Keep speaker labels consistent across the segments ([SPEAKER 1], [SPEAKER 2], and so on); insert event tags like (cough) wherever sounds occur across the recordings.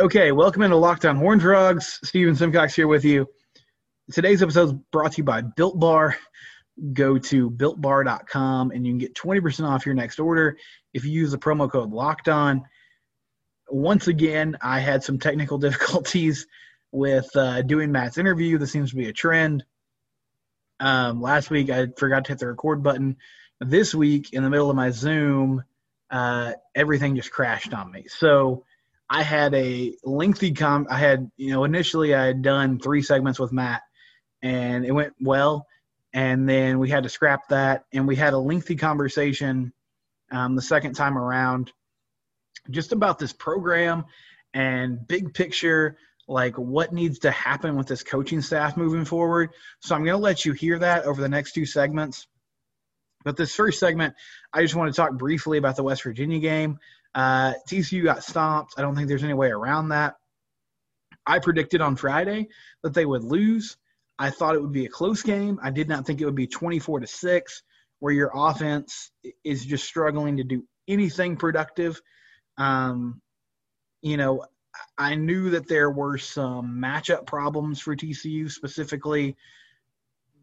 [SPEAKER 1] Okay, welcome into Locked On Horn Frogs. Steven Simcox here with you. Today's episode is brought to you by Built Bar. Go to builtbar.com and you can get 20% off your next order if you use the promo code LOCKEDON. Once again, I had some technical (laughs) difficulties with uh, doing Matt's interview. This seems to be a trend. Um, last week, I forgot to hit the record button. This week, in the middle of my Zoom, uh, everything just crashed on me. So, I had a lengthy com. I had, you know, initially I had done three segments with Matt, and it went well. And then we had to scrap that, and we had a lengthy conversation um, the second time around, just about this program and big picture, like what needs to happen with this coaching staff moving forward. So I'm going to let you hear that over the next two segments. But this first segment, I just want to talk briefly about the West Virginia game. Uh, TCU got stomped. I don't think there's any way around that. I predicted on Friday that they would lose. I thought it would be a close game. I did not think it would be 24 to 6, where your offense is just struggling to do anything productive. Um, you know, I knew that there were some matchup problems for TCU, specifically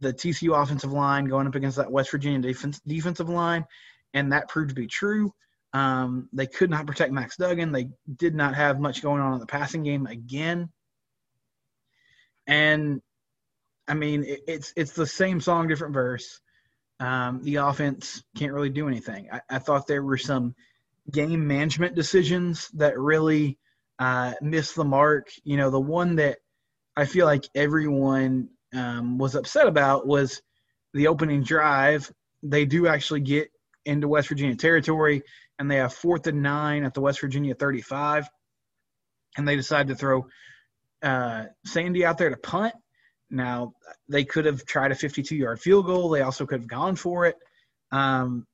[SPEAKER 1] the TCU offensive line going up against that West Virginia defense, defensive line, and that proved to be true. Um, they could not protect Max Duggan. They did not have much going on in the passing game again. And I mean, it, it's it's the same song, different verse. Um, the offense can't really do anything. I, I, thought there were some game management decisions that really uh, missed the mark. You know, the one that I feel like everyone um, was upset about was the opening drive. They do actually get into West Virginia territory and they have fourth and nine at the West Virginia 35, and they decide to throw uh, Sandy out there to punt. Now they could have tried a 52-yard field goal. They also could have gone for it. Um,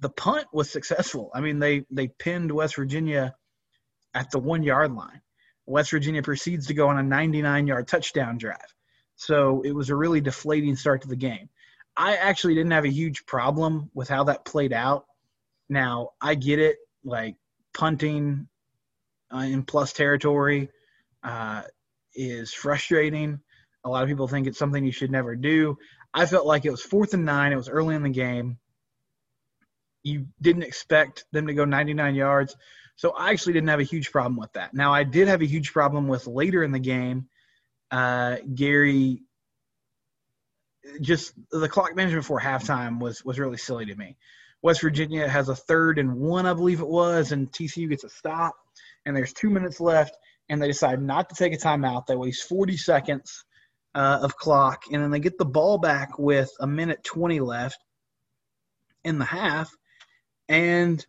[SPEAKER 1] the punt was successful. I mean, they they pinned West Virginia at the one yard line. West Virginia proceeds to go on a 99 yard touchdown drive. So it was a really deflating start to the game. I actually didn't have a huge problem with how that played out. Now, I get it, like punting uh, in plus territory uh, is frustrating. A lot of people think it's something you should never do. I felt like it was fourth and nine. It was early in the game. You didn't expect them to go 99 yards. So I actually didn't have a huge problem with that. Now, I did have a huge problem with later in the game. Uh, Gary, just the clock management before halftime was was really silly to me. West Virginia has a third and one, I believe it was, and TCU gets a stop, and there's two minutes left, and they decide not to take a timeout. They waste 40 seconds uh, of clock, and then they get the ball back with a minute 20 left in the half, and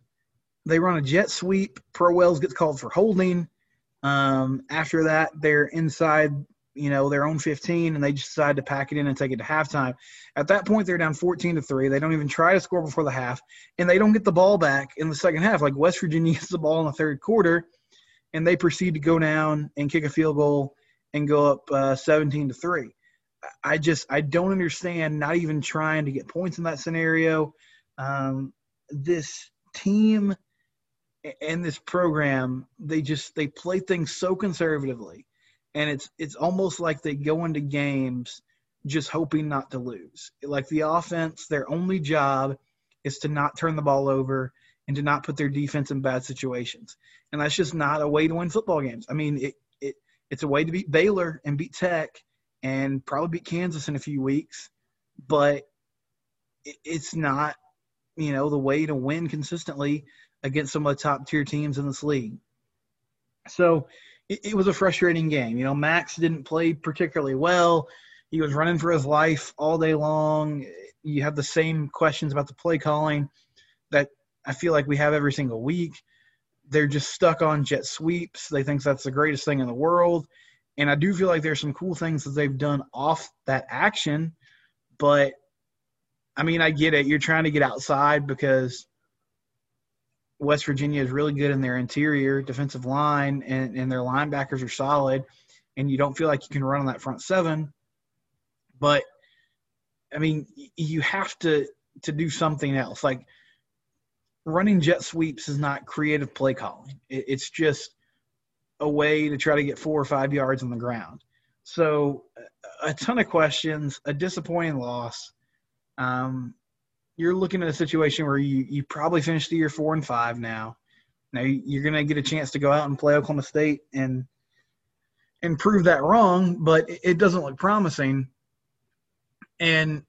[SPEAKER 1] they run a jet sweep. Pro Wells gets called for holding. Um, after that, they're inside you know, their own 15 and they just decide to pack it in and take it to halftime. At that point, they're down 14 to 3. They don't even try to score before the half and they don't get the ball back in the second half. Like West Virginia (laughs) gets the ball in the third quarter and they proceed to go down and kick a field goal and go up uh, 17 to 3. I just, I don't understand not even trying to get points in that scenario. Um, this team and this program, they just, they play things so conservatively and it's it's almost like they go into games just hoping not to lose. Like the offense, their only job is to not turn the ball over and to not put their defense in bad situations. And that's just not a way to win football games. I mean, it, it it's a way to beat Baylor and beat Tech and probably beat Kansas in a few weeks, but it, it's not, you know, the way to win consistently against some of the top tier teams in this league. So it, it was a frustrating game. You know, Max didn't play particularly well. He was running for his life all day long. You have the same questions about the play calling that I feel like we have every single week. They're just stuck on jet sweeps. They think that's the greatest thing in the world. And I do feel like there's some cool things that they've done off that action. But I mean, I get it. You're trying to get outside because West Virginia is really good in their interior defensive line, and, and their linebackers are solid, and you don't feel like you can run on that front seven. But I mean, you have to to do something else. Like running jet sweeps is not creative play calling. It, it's just a way to try to get four or five yards on the ground. So a ton of questions, a disappointing loss. Um, you're looking at a situation where you, you probably finished the year four and five now. Now you're going to get a chance to go out and play Oklahoma State and and prove that wrong, but it doesn't look promising. And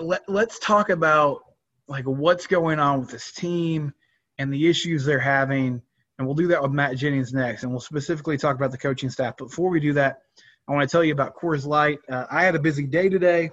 [SPEAKER 1] let, let's talk about like what's going on with this team and the issues they're having. And we'll do that with Matt Jennings next. And we'll specifically talk about the coaching staff. But before we do that, I want to tell you about Coors Light. Uh, I had a busy day today.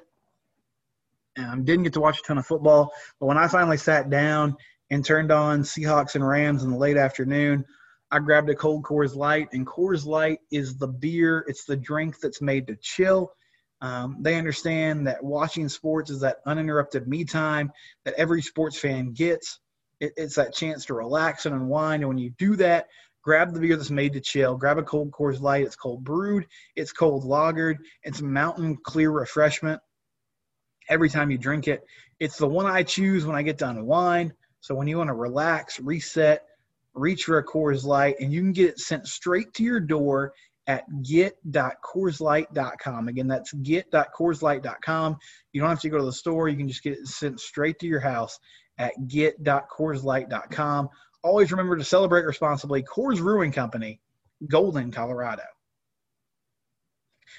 [SPEAKER 1] Um, didn't get to watch a ton of football, but when I finally sat down and turned on Seahawks and Rams in the late afternoon, I grabbed a cold Coors Light. And Coors Light is the beer, it's the drink that's made to chill. Um, they understand that watching sports is that uninterrupted me time that every sports fan gets. It, it's that chance to relax and unwind. And when you do that, grab the beer that's made to chill. Grab a cold Coors Light. It's cold brewed. It's cold lagered. It's mountain clear refreshment. Every time you drink it, it's the one I choose when I get to wine. So when you want to relax, reset, reach for a Coors Light, and you can get it sent straight to your door at get.coorslight.com. Again, that's get.coorslight.com. You don't have to go to the store. You can just get it sent straight to your house at get.coorslight.com. Always remember to celebrate responsibly. Coors Brewing Company, Golden, Colorado.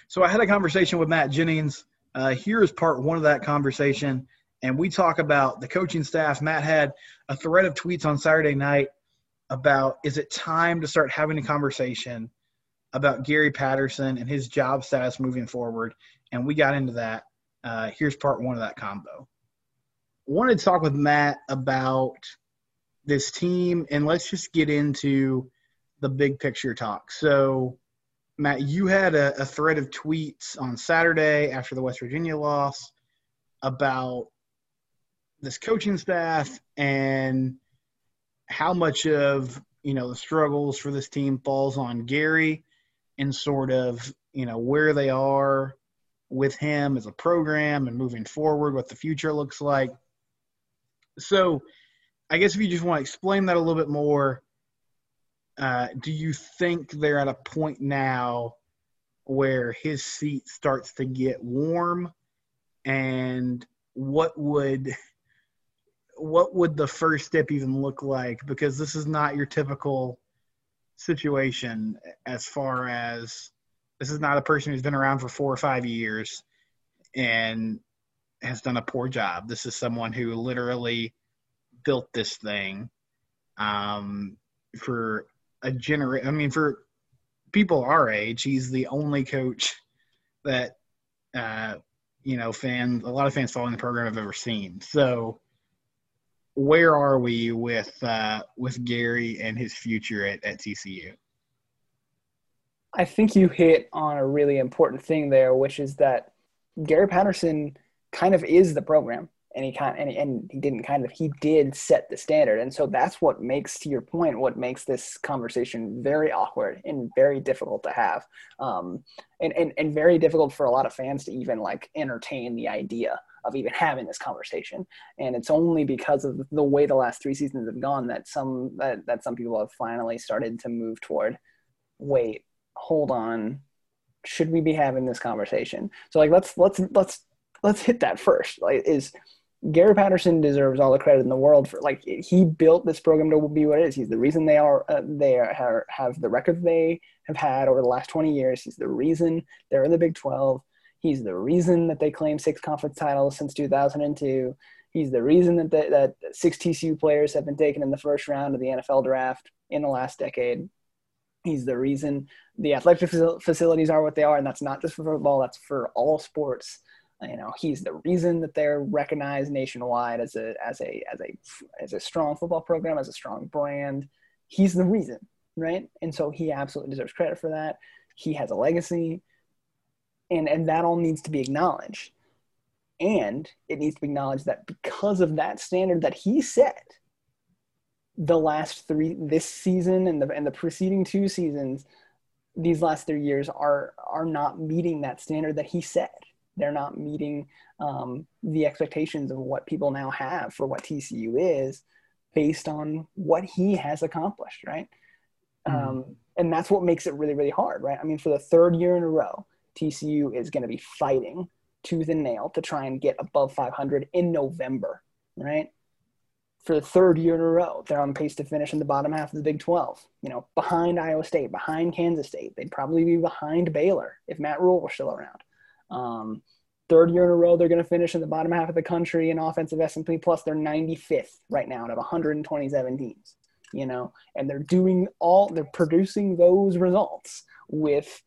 [SPEAKER 1] So I had a conversation with Matt Jennings. Uh, here is part one of that conversation. And we talk about the coaching staff. Matt had a thread of tweets on Saturday night about is it time to start having a conversation about Gary Patterson and his job status moving forward. And we got into that. Uh, here's part one of that combo. Wanted to talk with Matt about this team, and let's just get into the big picture talk. So, Matt, you had a, a thread of tweets on Saturday after the West Virginia loss about this coaching staff and how much of you know the struggles for this team falls on Gary and sort of you know where they are with him as a program and moving forward, what the future looks like. So, I guess if you just want to explain that a little bit more, uh, do you think they're at a point now where his seat starts to get warm, and what would what would the first step even look like? Because this is not your typical situation as far as this is not a person who's been around for four or five years and has done a poor job. This is someone who literally built this thing um, for a generation. I mean, for people our age, he's the only coach that uh, you know fans, a lot of fans following the program have ever seen. So where are we with uh, with Gary and his future at, at TCU?
[SPEAKER 2] I think you hit on a really important thing there, which is that Gary Patterson kind of is the program, and he kind and, and he didn't kind of he did set the standard, and so that's what makes, to your point, what makes this conversation very awkward and very difficult to have, um, and, and and very difficult for a lot of fans to even like entertain the idea of even having this conversation. And it's only because of the way the last three seasons have gone that some that, that some people have finally started to move toward wait, hold on, should we be having this conversation? So like let's let's let's let's hit that first. Like is Gary Patterson deserves all the credit in the world for like he built this program to be what it is. He's the reason they are uh, they are, have the record they have had over the last 20 years. He's the reason they're in the Big 12. He's the reason that they claim six conference titles since 2002. He's the reason that, that six TCU players have been taken in the first round of the NFL draft in the last decade. He's the reason the athletic facilities are what they are, and that's not just for football; that's for all sports. You know, he's the reason that they're recognized nationwide as a as a as a as a strong football program, as a strong brand. He's the reason, right? And so he absolutely deserves credit for that. He has a legacy and and that all needs to be acknowledged and it needs to be acknowledged that because of that standard that he set the last three this season and the and the preceding two seasons these last three years are are not meeting that standard that he set they're not meeting um, the expectations of what people now have for what tcu is based on what he has accomplished right mm-hmm. um, And that's what makes it really, really hard, right? I mean, for the third year in a row, TCU is going to be fighting tooth and nail to try and get above 500 in November, right? For the third year in a row, they're on pace to finish in the bottom half of the Big 12. You know, behind Iowa State, behind Kansas State. They'd probably be behind Baylor if Matt Rhule were still around. Um, third year in a row, they're going to finish in the bottom half of the country in offensive S&P plus. They're 95th right now out of 127 teams. You know, and they're doing all they're producing those results with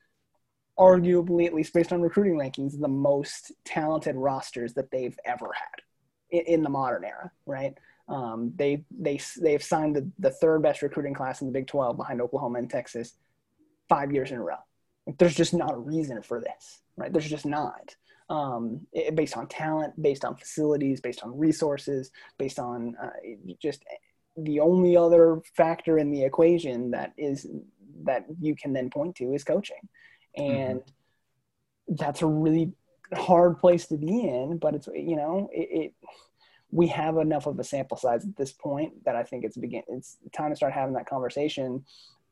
[SPEAKER 2] arguably, at least based on recruiting rankings, the most talented rosters that they've ever had in, in the modern era, right? Um, they they they've signed the, the third best recruiting class in the Big 12 behind Oklahoma and Texas five years in a row. There's just not a reason for this, right? There's just not. Um, it, based on talent, based on facilities, based on resources, based on uh, just the only other factor in the equation that is that you can then point to is coaching and mm-hmm. that's a really hard place to be in but it's you know it, it, we have enough of a sample size at this point that i think it's begin it's time to start having that conversation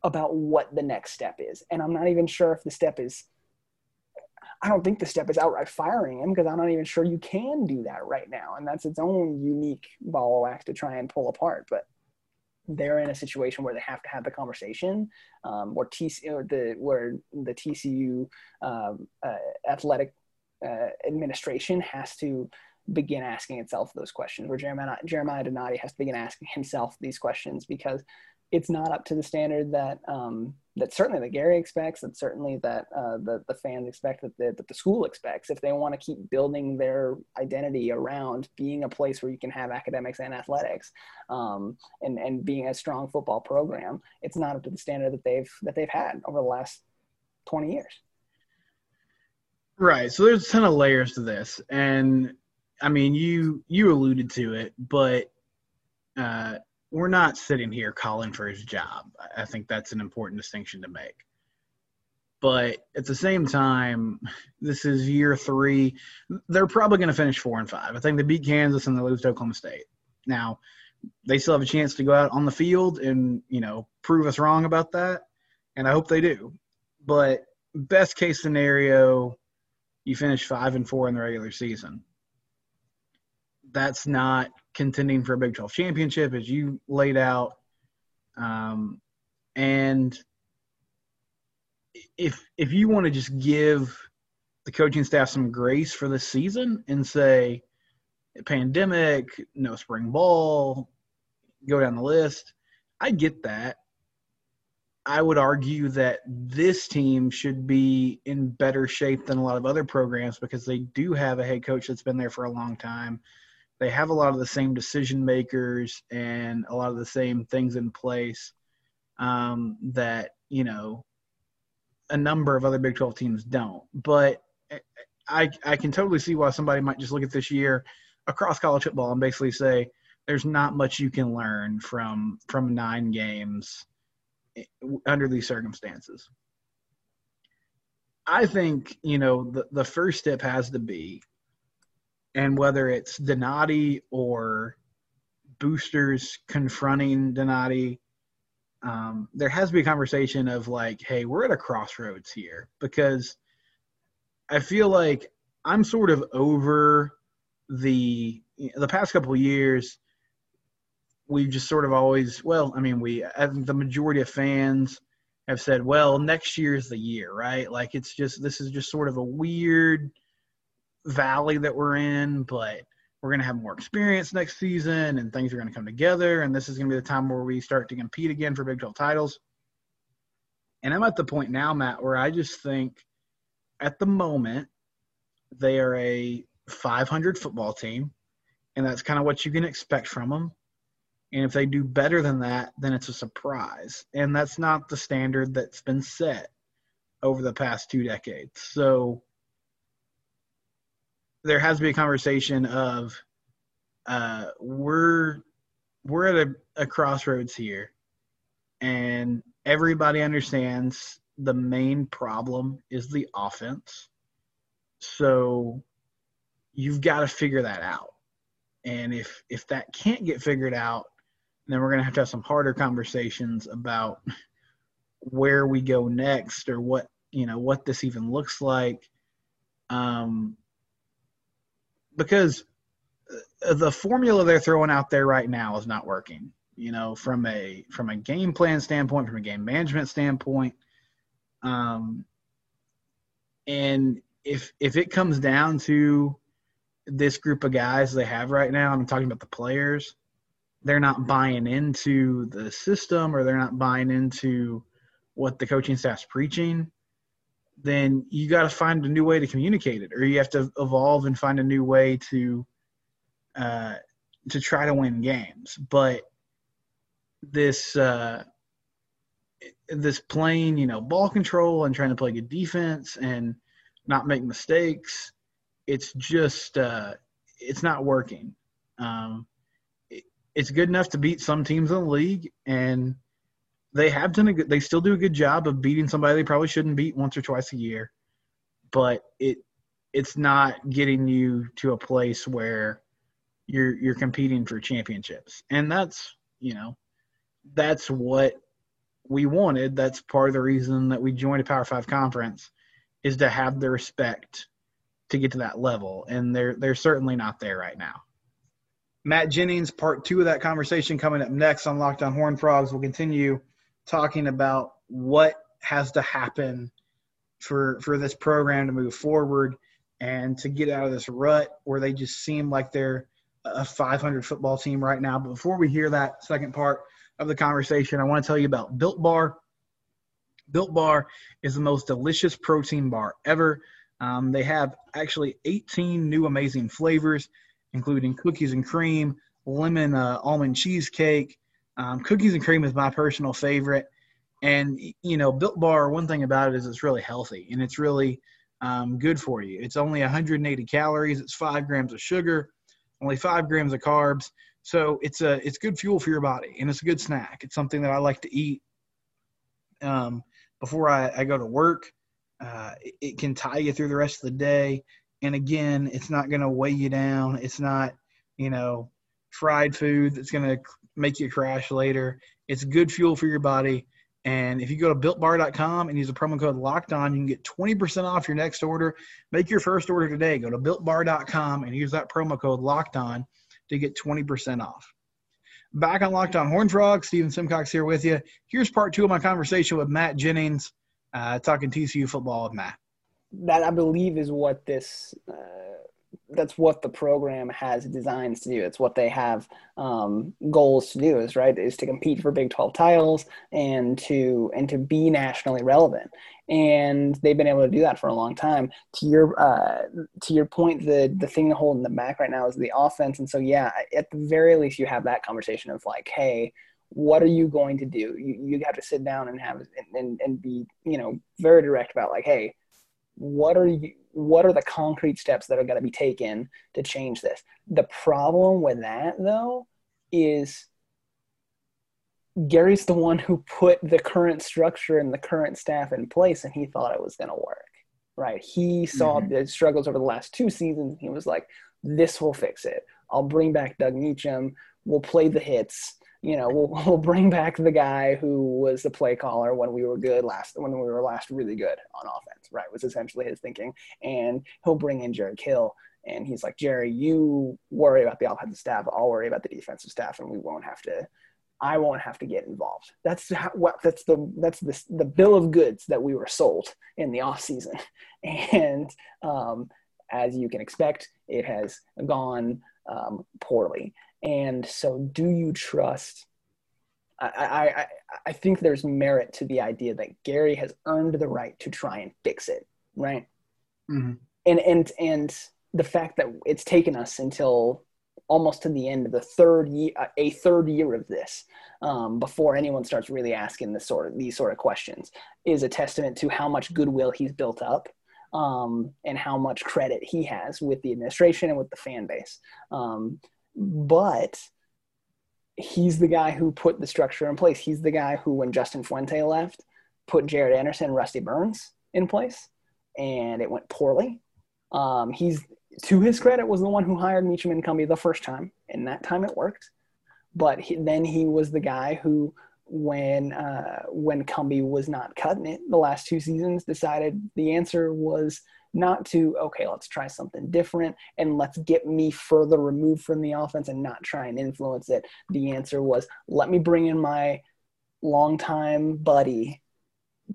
[SPEAKER 2] about what the next step is and i'm not even sure if the step is i don't think the step is outright firing him because i'm not even sure you can do that right now and that's its own unique ball of wax to try and pull apart but they're in a situation where they have to have the conversation, um, or TC or the where the TCU um, uh, athletic uh, administration has to begin asking itself those questions. Where Jeremiah Jeremiah Donati has to begin asking himself these questions because it's not up to the standard that um, that certainly that Gary expects, that certainly that uh, the the fans expect, that the, that the school expects. If they want to keep building their identity around being a place where you can have academics and athletics, um, and and being a strong football program, it's not up to the standard that they've that they've had over the last twenty years.
[SPEAKER 1] Right. So there's a ton of layers to this, and I mean, you you alluded to it, but. Uh, we're not sitting here calling for his job. I think that's an important distinction to make. But at the same time, this is year three. They're probably going to finish four and five. I think they beat Kansas and they lose to Oklahoma State. Now, they still have a chance to go out on the field and you know prove us wrong about that, and I hope they do. But best case scenario, you finish five and four in the regular season. That's not contending for a Big 12 championship, as you laid out. Um, and if if you want to just give the coaching staff some grace for this season and say pandemic, no spring ball, go down the list, I get that. I would argue that this team should be in better shape than a lot of other programs because they do have a head coach that's been there for a long time they have a lot of the same decision makers and a lot of the same things in place um, that you know a number of other Big 12 teams don't. But eh, eh, I I can totally see why somebody might just look at this year across college football and basically say there's not much you can learn from from nine games eh, under these circumstances. I think you know the the first step has to be and whether it's Donati or boosters confronting Donati, um, there has to be a conversation of like, hey, we're at a crossroads here because I feel like I'm sort of over the the past couple years. We've just sort of always, well, I mean, we, the majority of fans have said, well, next year's the year, right? Like it's just, this is just sort of a weird – valley that we're in, but we're going to have more experience next season and things are going to come together. And this is going to be the time where we start to compete again for Big 12 titles. And I'm at the point now, Matt, where I just think at the moment they are a 500 football team, and that's kind of what you can expect from them. And if they do better than that, then it's a surprise. And that's not the standard that's been set over the past two decades. So there has to be a conversation of uh, we're we're at a, a crossroads here, and everybody understands the main problem is the offense. So you've got to figure that out. And if if that can't get figured out, then we're going to have to have some harder conversations about where we go next or what you know what this even looks like um, because uh, the formula they're throwing out there right now is not working you know from a from a game plan standpoint from a game management standpoint. Um, and if if it comes down to this group of guys they have right now i'm talking about the players they're not buying into the system or they're not buying into what the coaching staff's preaching, then you got to find a new way to communicate it, or you have to evolve and find a new way to uh, to try to win games. But this uh, this playing, you know, ball control and trying to play good defense and not make mistakes, it's just uh, it's not working. Um, it, it's good enough to beat some teams in the league, and they have done a good. They still do a good job of beating somebody they probably shouldn't beat once or twice a year, but it it's not getting you to a place where you're you're competing for championships, and that's you know that's what we wanted. That's part of the reason that we joined a Power Five conference is to have the respect to get to that level, and they're they're certainly not there right now. Matt Jennings, part two of that conversation coming up next on Locked On Horn Frogs. We'll continue talking about what has to happen for for this program to move forward and to get out of this rut where they just seem like they're a 500 football team right now. But before we hear that second part of the conversation, I want to tell you about Built Bar. Built Bar is the most delicious protein bar ever. Um, they have actually 18 new amazing flavors, including cookies and cream, lemon uh, almond cheesecake, um, cookies and cream is my personal favorite. And, you know, Built Bar, one thing about it is it's really healthy and it's really um, good for you. It's only 180 calories, it's five grams of sugar, only five grams of carbs. So it's a it's good fuel for your body and it's a good snack. It's something that I like to eat um, before I, I, go to work. Uh, it, it can tie you through the rest of the day. And again, it's not going to weigh you down. It's not, you know, fried food that's going to make you crash later. It's good fuel for your body. And if you go to builtbar.com and use the promo code locked on, you can get 20% off your next order. Make your first order today. Go to builtbar.com and use that promo code locked on to get 20% off. Back on Locked On Horn Frog, Steven Simcox here with you. Here's part two of my conversation with Matt Jennings, uh, talking TCU football with Matt.
[SPEAKER 2] That I believe is what this uh, that's what the program has designs to do. It's what they have um, goals to do. Is right is to compete for Big Twelve titles and to and to be nationally relevant. And they've been able to do that for a long time. To your uh, to your point, the the thing holding them back right now is the offense. And so yeah, at the very least, you have that conversation of like, hey. What are you going to do? You, you have to sit down and have and, and, and be you know very direct about like, hey, what are you what are the concrete steps that are going to be taken to change this? The problem with that though is gary's the one who put the current structure and the current staff in place and he thought it was going to work right? He saw mm-hmm. the struggles over the last two seasons he was like this will fix it. I'll bring back doug meacham. We'll play the hits you know, we'll, (laughs) we'll bring back the guy who was the play caller when we were good last, when we were last really good on offense, right? Was essentially his thinking. And he'll bring in Jerry Kill. And he's like, Jerry, you worry about the offensive staff. I'll worry about the defensive staff, and we won't have to. I won't have to get involved. That's how, what that's the that's the the bill of goods that we were sold in the off season, (laughs) and um, as you can expect, it has gone um, poorly. And so, do you trust? I, I, I think there's merit to the idea that Gary has earned the right to try and fix it, right? Mm-hmm. And and and the fact that it's taken us until almost to the end of the third year, uh, a third year of this, um, before anyone starts really asking this sort of these sort of questions, is a testament to how much goodwill he's built up um, and how much credit he has with the administration and with the fan base. Um, but he's the guy who put the structure in place. He's the guy who, when Justin Fuente left, put Jarrett Anderson and Rusty Burns in place, and it went poorly. Um, he's to his credit was the one who hired Meacham and Cumbie the first time, and that time it worked. But he, then he was the guy who when uh, when Cumbie was not cutting it the last two seasons, decided the answer was not to okay, let's try something different and let's get me further removed from the offense and not try and influence it. The answer was let me bring in my longtime buddy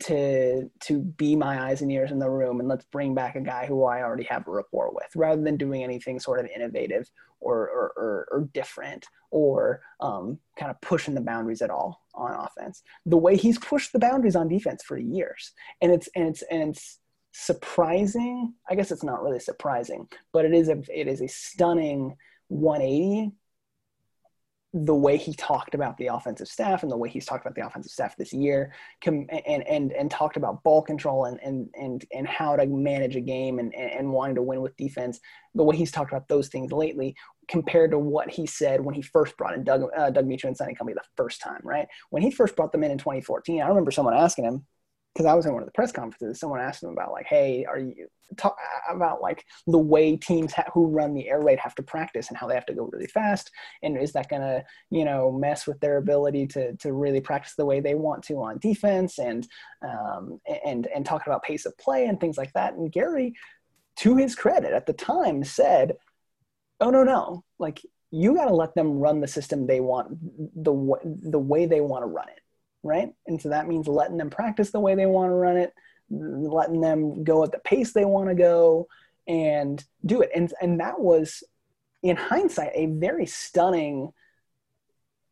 [SPEAKER 2] to to be my eyes and ears in the room and let's bring back a guy who I already have a rapport with rather than doing anything sort of innovative or or, or, or different or um, kind of pushing the boundaries at all on offense the way he's pushed the boundaries on defense for years and it's and it's and it's surprising. I guess it's not really surprising but it is a it is a stunning 180 the way he talked about the offensive staff and the way he's talked about the offensive staff this year and and and talked about ball control and and and, and how to manage a game and, and wanting to win with defense. The way he's talked about those things lately compared to what he said when he first brought in Doug uh, Doug Meacham and Sonny Cumbie the first time right? When he first brought them in in 2014 I remember someone asking him because I was in one of the press conferences, someone asked him about like, hey, are you talk about like the way teams ha- who run the air raid have to practice and how they have to go really fast, and is that going to you know mess with their ability to to really practice the way they want to on defense and um, and and talking about pace of play and things like that. And Gary, to his credit, at the time said, oh no no, like you got to let them run the system they want the the way they want to run it right? And so that means letting them practice the way they want to run it, letting them go at the pace they want to go and do it. And, and that was, in hindsight, a very stunning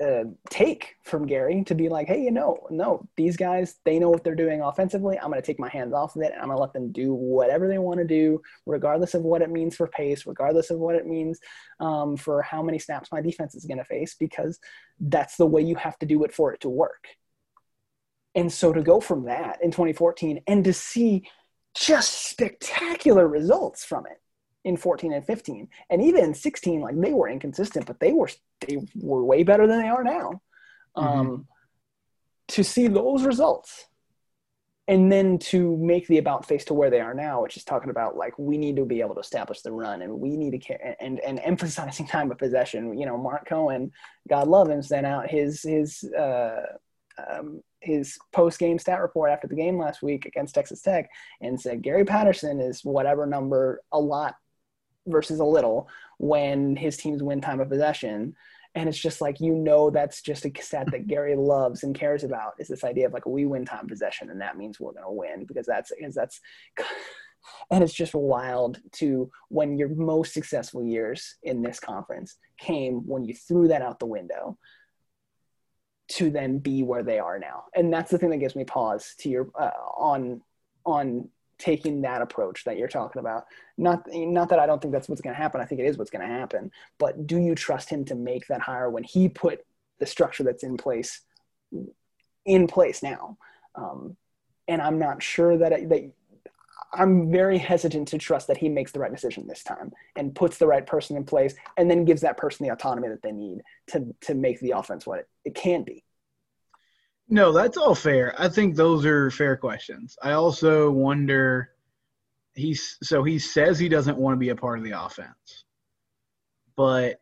[SPEAKER 2] uh, take from Gary to be like, hey, you know, no, these guys, they know what they're doing offensively. I'm going to take my hands off of it and I'm going to let them do whatever they want to do, regardless of what it means for pace, regardless of what it means um, for how many snaps my defense is going to face, because that's the way you have to do it for it to work. And so to go from that in 2014 and to see just spectacular results from it in 14 and 15 and even in 16 like they were inconsistent but they were they were way better than they are now mm-hmm. um, to see those results and then to make the about face to where they are now which is talking about like we need to be able to establish the run and we need to care and and emphasizing (laughs) time of possession you know mark cohen god love him sent out his his uh, um, his post game stat report after the game last week against Texas Tech and said Gary Patterson is whatever number a lot versus a little when his teams win time of possession. And it's just like, you know, that's just a stat that Gary (laughs) loves and cares about is this idea of like, we win time possession and that means we're going to win because that's, because that's, (laughs) and it's just wild to when your most successful years in this conference came when you threw that out the window to then be where they are now. And that's the thing that gives me pause to your uh, on on taking that approach that you're talking about. Not not that I don't think that's what's going to happen. I think it is what's going to happen. But do you trust him to make that hire when he put the structure that's in place in place now? Um, and I'm not sure that it, that I'm very hesitant to trust that he makes the right decision this time and puts the right person in place and then gives that person the autonomy that they need to to make the offense what it, it can be.
[SPEAKER 1] No, that's all fair. I think those are fair questions. I also wonder he's so he says he doesn't want to be a part of the offense. But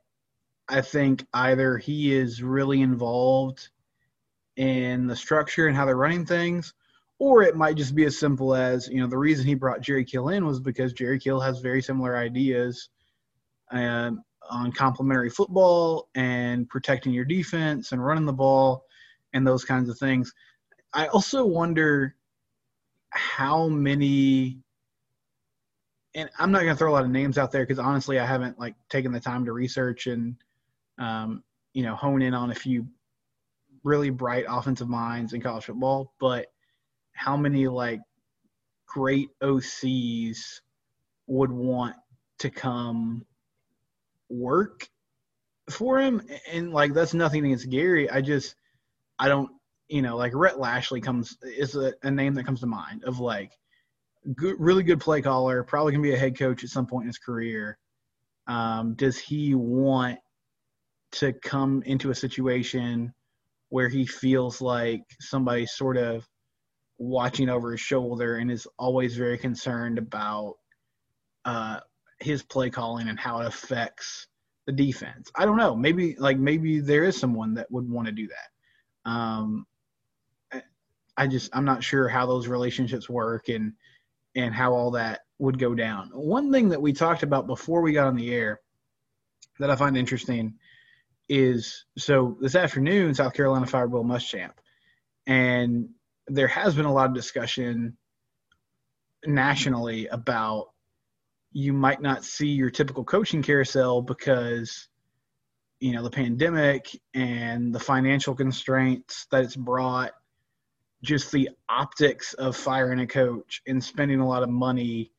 [SPEAKER 1] I think either he is really involved in the structure and how they're running things or it might just be as simple as, you know, the reason he brought Jerry Kill in was because Jerry Kill has very similar ideas um, on complementary football and protecting your defense and running the ball and those kinds of things. I also wonder how many and I'm not going to throw a lot of names out there because honestly, I haven't like taken the time to research and um, you know hone in on a few really bright offensive minds in college football. But how many like great OCs would want to come work for him and like that's nothing against Gary. I just I don't you know like Rhett Lashlee comes is a, a name that comes to mind of like good really good play caller, probably gonna be a head coach at some point in his career. Um, does he want to come into a situation where he feels like somebody sort of watching over his shoulder and is always very concerned about uh, his play calling and how it affects the defense. I don't know. Maybe like maybe there is someone that would want to do that. Um, I just I'm not sure how those relationships work and and how all that would go down. One thing that we talked about before we got on the air that I find interesting is so this afternoon South Carolina fired Will Muschamp, and there has been a lot of discussion nationally about you might not see your typical coaching carousel because you know the pandemic and the financial constraints that it's brought just the optics of firing a coach and spending a lot of money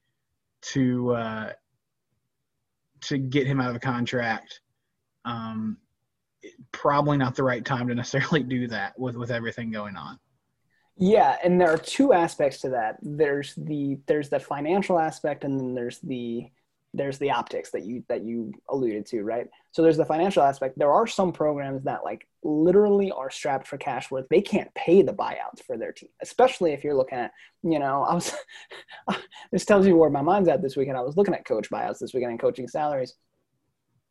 [SPEAKER 1] to uh, to get him out of a contract um, probably not the right time to necessarily do that with with everything going on
[SPEAKER 2] yeah, and there are two aspects to that. There's the there's the financial aspect, and then there's the there's the optics that you that you alluded to, right? So there's the financial aspect. There are some programs that like literally are strapped for cash where they can't pay the buyouts for their team, especially if you're looking at, you know, I was (laughs) this tells you where my mind's at this weekend. I was looking at coach buyouts this weekend and coaching salaries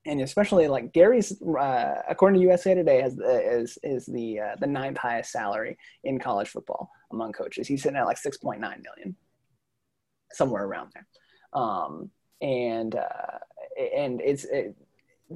[SPEAKER 2] and especially like Gary's, uh, according to USA Today, has the, is is the uh, the ninth highest salary in college football among coaches. He's sitting at like six point nine million, somewhere around there. Um, and uh, and it's it,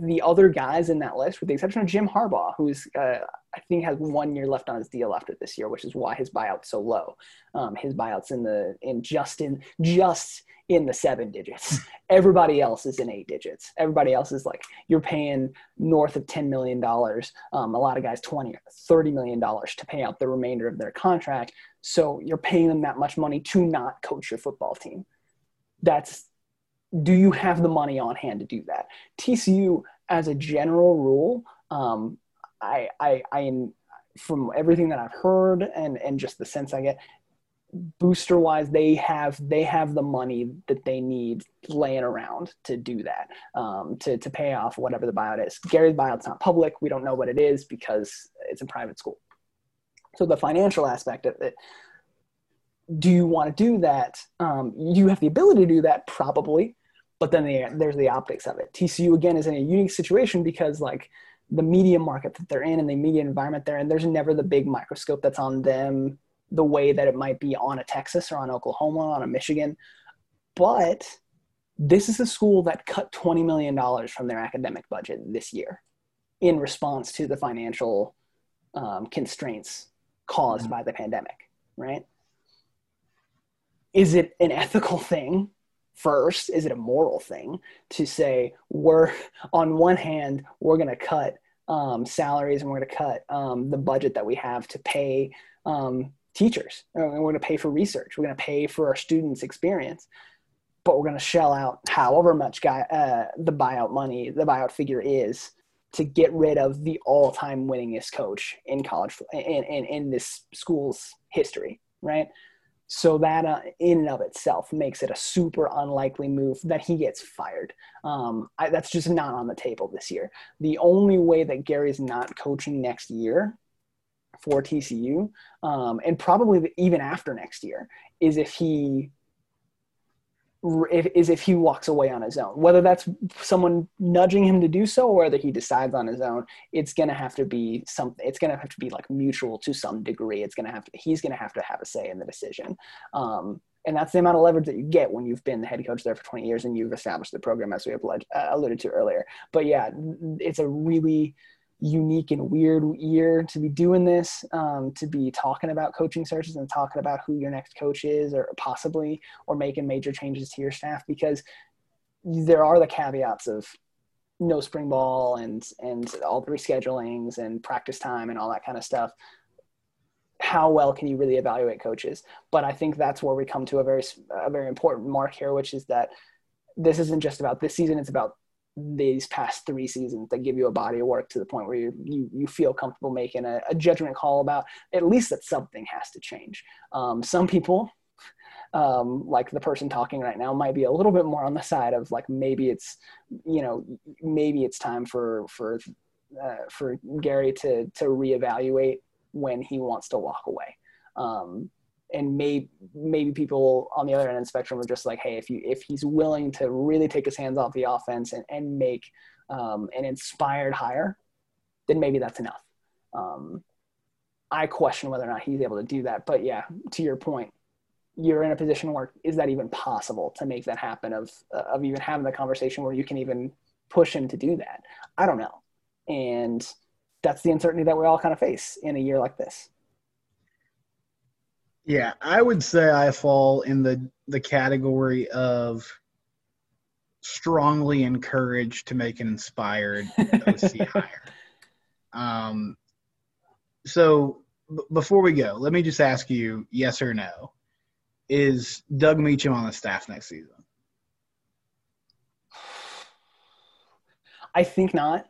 [SPEAKER 2] the other guys in that list, with the exception of Jim Harbaugh, who's uh, I think has one year left on his deal after this year, which is why his buyout's so low. Um, his buyout's in the in just in just in the seven digits. (laughs) Everybody else is in eight digits. Everybody else is like you're paying north of ten million dollars. Um, a lot of guys 20 30 million dollars to pay out the remainder of their contract. So you're paying them that much money to not coach your football team. That's do you have the money on hand to do that? TCU, as a general rule, um, I, I, I, from everything that I've heard and and just the sense I get, booster wise they have they have the money that they need laying around to do that um, to, to pay off whatever the buyout is. Gary's buyout's not public. We don't know what it is because it's a private school. So the financial aspect of it do you want to do that? Um, you have the ability to do that probably but then the, there's the optics of it tcu again is in a unique situation because like the media market that they're in and the media environment they're in there's never the big microscope that's on them the way that it might be on a Texas or on Oklahoma, or on a Michigan. But this is a school that cut $20 million from their academic budget this year in response to the financial um, constraints caused mm-hmm. by the pandemic, right? Is it an ethical thing first? Is it a moral thing to say, we're (laughs) on one hand, we're going to cut um, salaries and we're going to cut um, the budget that we have to pay um, teachers? And we're going to pay for research. We're going to pay for our students experience. But we're going to shell out however much guy uh, the buyout money the buyout figure is to get rid of the all-time winningest coach in college in, in, in this school's history right so that uh, in and of itself makes it a super unlikely move that he gets fired. Um, I, that's just not on the table this year. The only way that gary's not coaching next year for TCU, um, and probably even after next year, is if he is if he walks away on his own. Whether that's someone nudging him to do so, or whether he decides on his own, it's gonna have to be something. It's gonna have to be like mutual to some degree. It's gonna have to. He's gonna have to have a say in the decision. Um, and that's the amount of leverage that you get when you've been the head coach there for 20 years and you've established the program as we have uh, alluded to earlier. But yeah, it's a really unique and weird year to be doing this, um, to be talking about coaching searches and talking about who your next coach is, or possibly, or making major changes to your staff because there are the caveats of no spring ball and and all the reschedulings and practice time and all that kind of stuff. How well can you really evaluate coaches? But I think that's where we come to a very a very important mark here, which is that this isn't just about this season; it's about these past three seasons that give you a body of work to the point where you you, you feel comfortable making a, a judgment call about at least that something has to change. Um, some people, um, like the person talking right now, might be a little bit more on the side of like maybe it's you know maybe it's time for for uh, for Gary to to reevaluate when he wants to walk away. Um, and maybe maybe people on the other end of the spectrum are just like, hey, if you if he's willing to really take his hands off the offense and, and make um, an inspired hire, then maybe that's enough. Um, I question whether or not he's able to do that. But yeah, to your point, you're in a position where is that even possible to make that happen? Of of even having the conversation where you can even push him to do that? I don't know, and that's the uncertainty that we all kind of face in a year like this.
[SPEAKER 1] Yeah, I would say I fall in the the category of strongly encouraged to make an inspired OC (laughs) hire. Um, so b- before we go, let me just ask you yes or no. Is Doug Meacham on the staff next season?
[SPEAKER 2] I think not.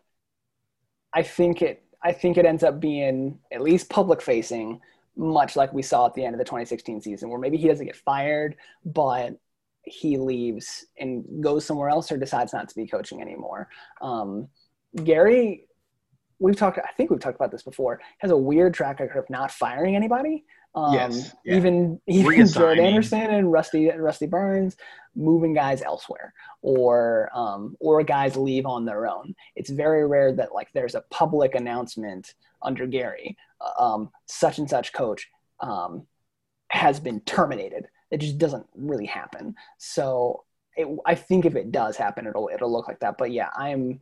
[SPEAKER 2] I think it I think it ends up being at least public facing, much like we saw at the end of the 2016 season, where maybe he doesn't get fired, but he leaves and goes somewhere else or decides not to be coaching anymore. Um, Gary, we've talked, I think we've talked about this before, has a weird track record of not firing anybody. Um,
[SPEAKER 1] Yes, yeah.
[SPEAKER 2] Even (laughs) even
[SPEAKER 1] Jarrett.
[SPEAKER 2] Anderson and Rusty Rusty Burns moving guys elsewhere, or um, or guys leave on their own. It's very rare that like there's a public announcement under Gary, uh, um, such and such coach um, has been terminated. It just doesn't really happen. So it, I think if it does happen, it'll it'll look like that. But yeah, I'm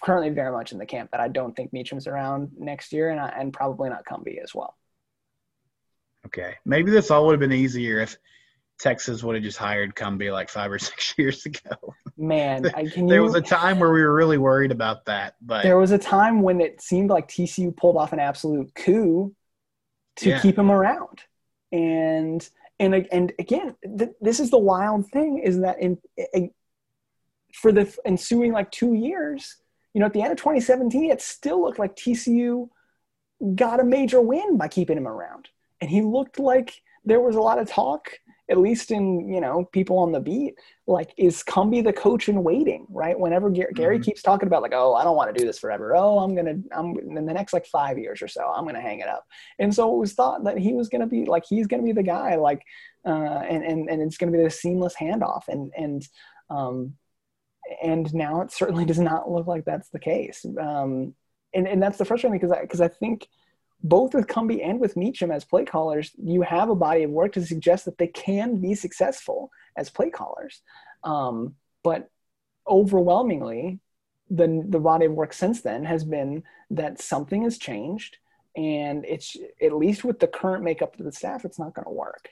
[SPEAKER 2] currently very much in the camp that I don't think Meacham's around next year, and I, and probably not Cumbie as well.
[SPEAKER 1] Okay, maybe this all would have been easier if Texas would have just hired Cumbie like five or (laughs) six years ago.
[SPEAKER 2] Man, I, (laughs) can
[SPEAKER 1] There
[SPEAKER 2] you?
[SPEAKER 1] was a time where we were really worried about that, but
[SPEAKER 2] there was a time when it seemed like TCU pulled off an absolute coup to
[SPEAKER 1] Yeah.
[SPEAKER 2] keep him around, and and and again, th- this is the wild thing is that in, in for the ensuing like two years, you know, at the end of 2017, it still looked like TCU got a major win by keeping him around, and he looked like there was a lot of talk, at least in you know people on the beat, like is Cumbie the coach in waiting, right? Whenever Gary, Gary
[SPEAKER 1] Mhm.
[SPEAKER 2] keeps talking about like, oh, I don't want to do this forever. Oh, I'm gonna, I'm in the next like five years or so, I'm gonna hang it up. And so it was thought that he was gonna be like, he's gonna be the guy, like, uh, and and and it's gonna be the seamless handoff, and and um, and now it certainly does not look like that's the case. Um, and and that's the frustrating because I because I think both with Cumbie and with Meacham as play callers, you have a body of work to suggest that they can be successful as play callers. Um, but overwhelmingly, the the body of work since then has been that something has changed, and it's at least with the current makeup of the staff, it's not going to work.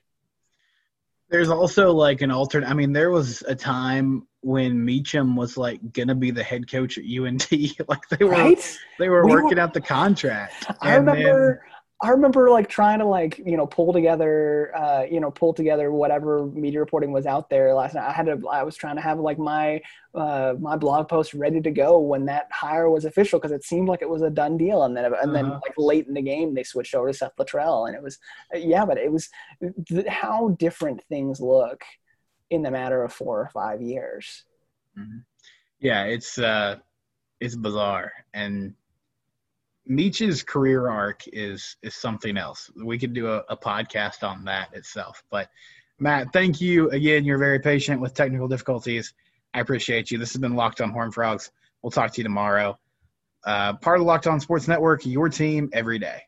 [SPEAKER 1] There's also like an alternate. I mean, there was a time when Meacham was like gonna be the head coach at UNT. (laughs) like they were
[SPEAKER 2] Right?
[SPEAKER 1] they were
[SPEAKER 2] We
[SPEAKER 1] working
[SPEAKER 2] were-
[SPEAKER 1] out the contract.
[SPEAKER 2] I
[SPEAKER 1] And then-
[SPEAKER 2] remember I remember like trying to like, you know, pull together uh, you know, pull together whatever media reporting was out there last night. I had to I was trying to have like my uh my blog post ready to go when that hire was official because it seemed like it was a done deal and then and then
[SPEAKER 1] Uh-huh.
[SPEAKER 2] like late in the game they switched over to Seth Littrell and it was yeah, but it was th- how different things look in the matter of 4 or 5 years.
[SPEAKER 1] yeah, it's uh, it's bizarre. And Meech's career arc is is something else. We could do a, a podcast on that itself. But Matt, thank you again. You're very patient with technical difficulties. I appreciate you. This has been Locked On Horn Frogs. We'll talk to you tomorrow. Uh, part of the Locked On Sports Network, your team every day.